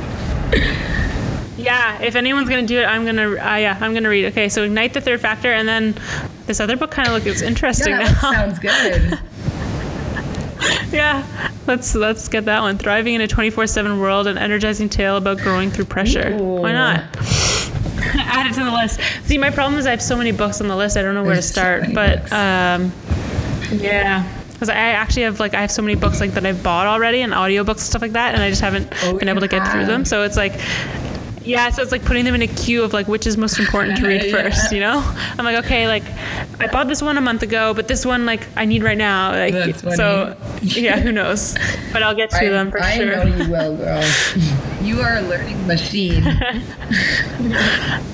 Yeah, If anyone's gonna do it, I'm gonna. Uh, yeah, I'm gonna read. Okay, so ignite the third factor, and then this other book kind of looks interesting yeah, that now. sounds good. yeah, let's let's get that one. Thriving in a 24/7 world, an energizing tale about growing through pressure. Why not? Add it to the list. See, my problem is I have so many books on the list. I don't know where to There's so start. many but um, yeah, because I actually have like I have so many books like that I've bought already and audiobooks and stuff like that, and I just haven't Oh, been able to get through them. So it's like. Yeah, so it's like putting them in a queue of like which is most important to read Yeah. first, you know? I'm like, okay, like I bought this one a month ago, but this one like I need right now. Like That's funny. so yeah, who knows? But I'll get to I, them for I sure. know you will, girl. You are a learning machine.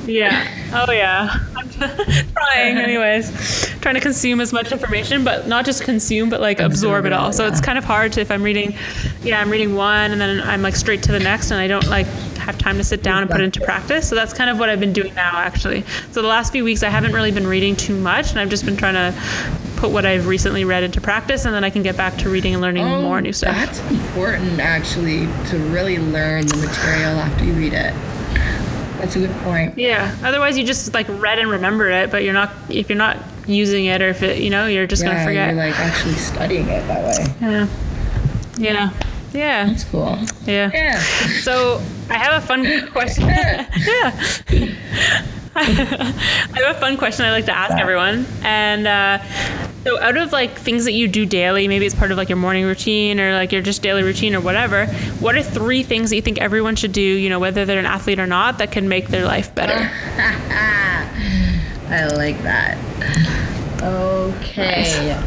Yeah. Oh yeah. I'm trying anyways. Trying to consume as much information, but not just consume, but like absorb, Absorb it all. all, So it's kind of hard to if I'm reading yeah, I'm reading one and then I'm like straight to the next and I don't like have time to sit down and put it into practice. So that's kind of what I've been doing now actually. So the last few weeks I haven't really been reading too much and I've just been trying to put what I've recently read into practice and then I can get back to reading and learning Oh, more new stuff. That's important, actually, to really learn the material after you read it. That's a good point. Yeah. Otherwise, you just like read and remember it, but you're not if you're not using it or if it, you know, you're just yeah, gonna forget. you're like actually studying it that way. yeah. Yeah. Yeah. That's cool. Yeah. Yeah. So I have a fun question. yeah. I have a fun question I like to ask that? everyone, and uh, so out of like things that you do daily, maybe it's part of like your morning routine or like your just daily routine or whatever. What are three things that you think everyone should do? You know, whether they're an athlete or not, that can make their life better. I like that. Okay.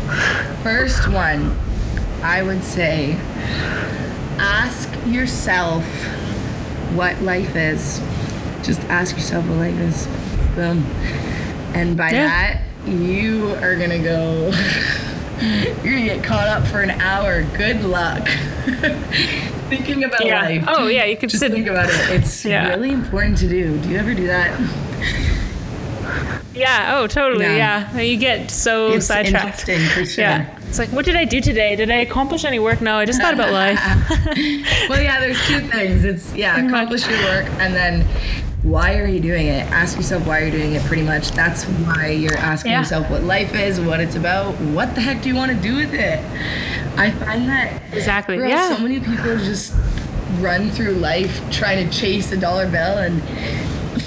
First one, I would say ask yourself what life is. Just ask yourself what life is. Boom. And by Yeah. that, you are to go, you're to get caught up for an hour. Good luck. Thinking about Yeah. life. Oh yeah, you could Just sit. think about it. It's Yeah. really important to do. Do you ever do that? Yeah. Oh, totally. Yeah. Yeah. You get so It's sidetracked. interesting for sure. Yeah. It's like, what did I do today? Did I accomplish any work? No, I just thought about life. well, yeah, there's two things. It's yeah, accomplish your work, and then why are you doing it? Ask yourself why you're doing it. Pretty much, that's why you're asking Yeah. yourself what life is, what it's about, what the heck do you want to do with it. I find that Exactly. Girl, Yeah. so many people just run through life trying to chase a dollar bill and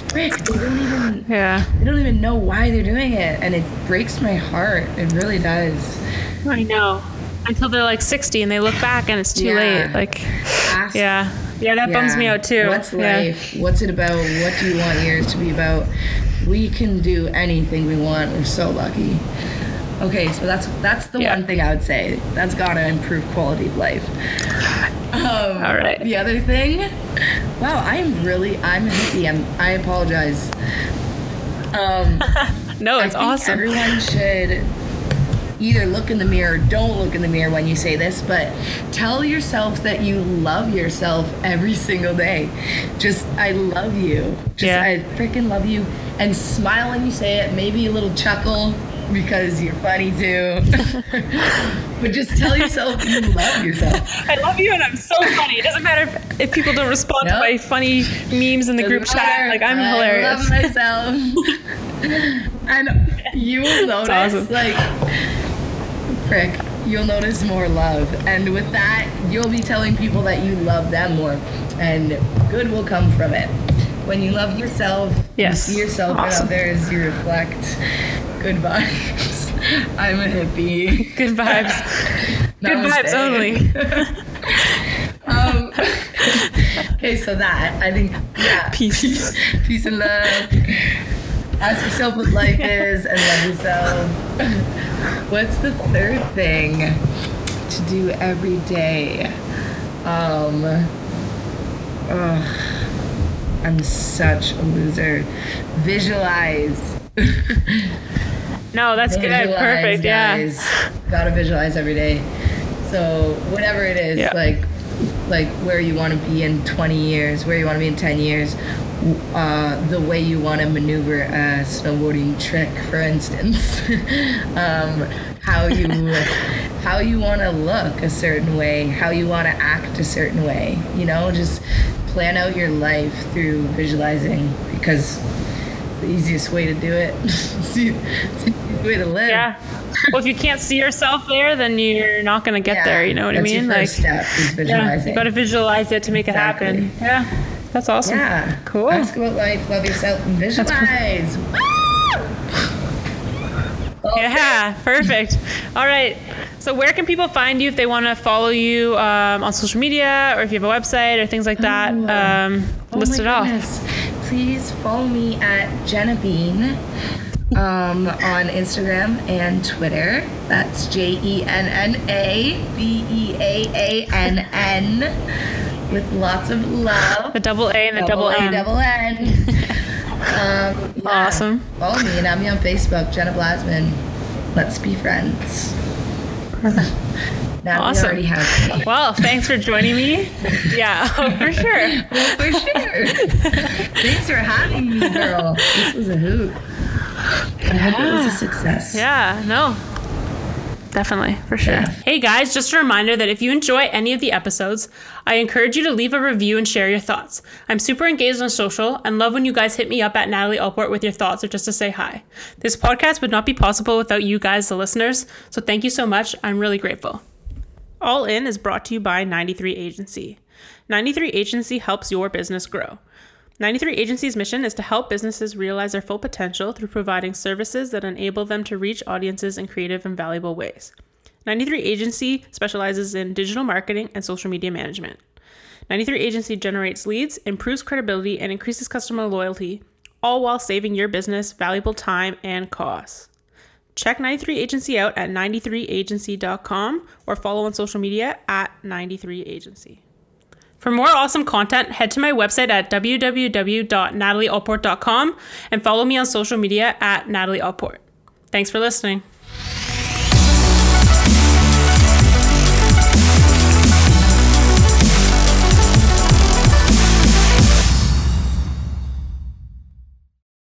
frick, they don't even Yeah. they don't even know why they're doing it, and it breaks my heart. It really does. I know. Until they're like 60 and they look back and it's too Yeah. late. Like, Ask yeah. Yeah, that bums me out too. What's Yeah. life? What's it about? What do you want yours to be about? We can do anything we want. We're so lucky. Okay, so that's that's the Yeah. one thing I would say. That's gotta improve quality of life. Um, All right. The other thing, wow, I'm really I'm hippie. I'm, I apologize. Um, No, it's awesome. Everyone should either look in the mirror or don't look in the mirror when you say this, but tell yourself that you love yourself every single day. Just, I love you. Just, Yeah. I freaking love you. And smile when you say it, maybe a little chuckle because you're funny too. but just tell yourself you love yourself. I love you and I'm so funny. It doesn't matter if, if people don't respond to my funny memes in the group Doesn't chat. matter. Like, I'm I hilarious. I love myself. and you will notice, awesome. like, frick, you'll notice more love. And with that, you'll be telling people that you love them more. And good will come from it. When you love yourself, Yes. you see yourself Awesome. out there as you reflect. Good vibes. I'm a hippie. Good vibes. Good vibes only. Um, okay, so that I think yeah, Peace. peace and love. Ask yourself what life is and love yourself. What's the third thing to do every day? Um, ugh, I'm such a loser. Visualize. No, that's good. Visualize, Perfect. Yeah. Gotta visualize every day. So whatever it is, Yeah. like like where you want to be in 20 years, where you want to be in 10 years, uh, the way you want to maneuver a snowboarding trick, for instance, um, how you how you want to look a certain way, how you want to act a certain way. You know, just plan out your life through visualizing because it's the easiest way to do it. it's the easiest way to live. Yeah. Well, if you can't see yourself there, then you're not going to get Yeah, there. You know what I mean? like, step is yeah, you got to visualize it to make Exactly. it happen. Yeah, that's awesome. Yeah. Cool. Ask about life, love yourself, and visualize. Yeah, perfect. All right. So, where can people find you if they want to follow you um, on social media or if you have a website or things like that? Oh. Um, Oh list it off. Please follow me at Jenna Bean um, on Instagram and Twitter. That's J E N N A B E A A N N with lots of love. The double A and the double, A, M. double N. um, yeah. Awesome. Follow me and add me on Facebook, Jenna Blasman. Let's be friends. now Awesome. we already have me. Well, thanks for joining me. Yeah, oh, for sure. Well, for sure. Thanks for having me, girl. This was a hoot. I hope it was a success. Yeah, no. Definitely, for sure. Yeah. Hey guys, just a reminder that if you enjoy any of the episodes, I encourage you to leave a review and share your thoughts. I'm super engaged on social and love when you guys hit me up at Natalie Alport with your thoughts or just to say hi. This podcast would not be possible without you guys, the listeners, so thank you so much. I'm really grateful. All In is brought to you by 93 Agency. 93 Agency helps your business grow. 93 Agency's mission is to help businesses realize their full potential through providing services that enable them to reach audiences in creative and valuable ways. 93 Agency specializes in digital marketing and social media management. 93 Agency generates leads, improves credibility, and increases customer loyalty, all while saving your business valuable time and costs. Check 93 Agency out at 93agency.com or follow on social media at 93agency. For more awesome content, head to my website at www.nataliealport.com and follow me on social media at Natalie Alport. Thanks for listening.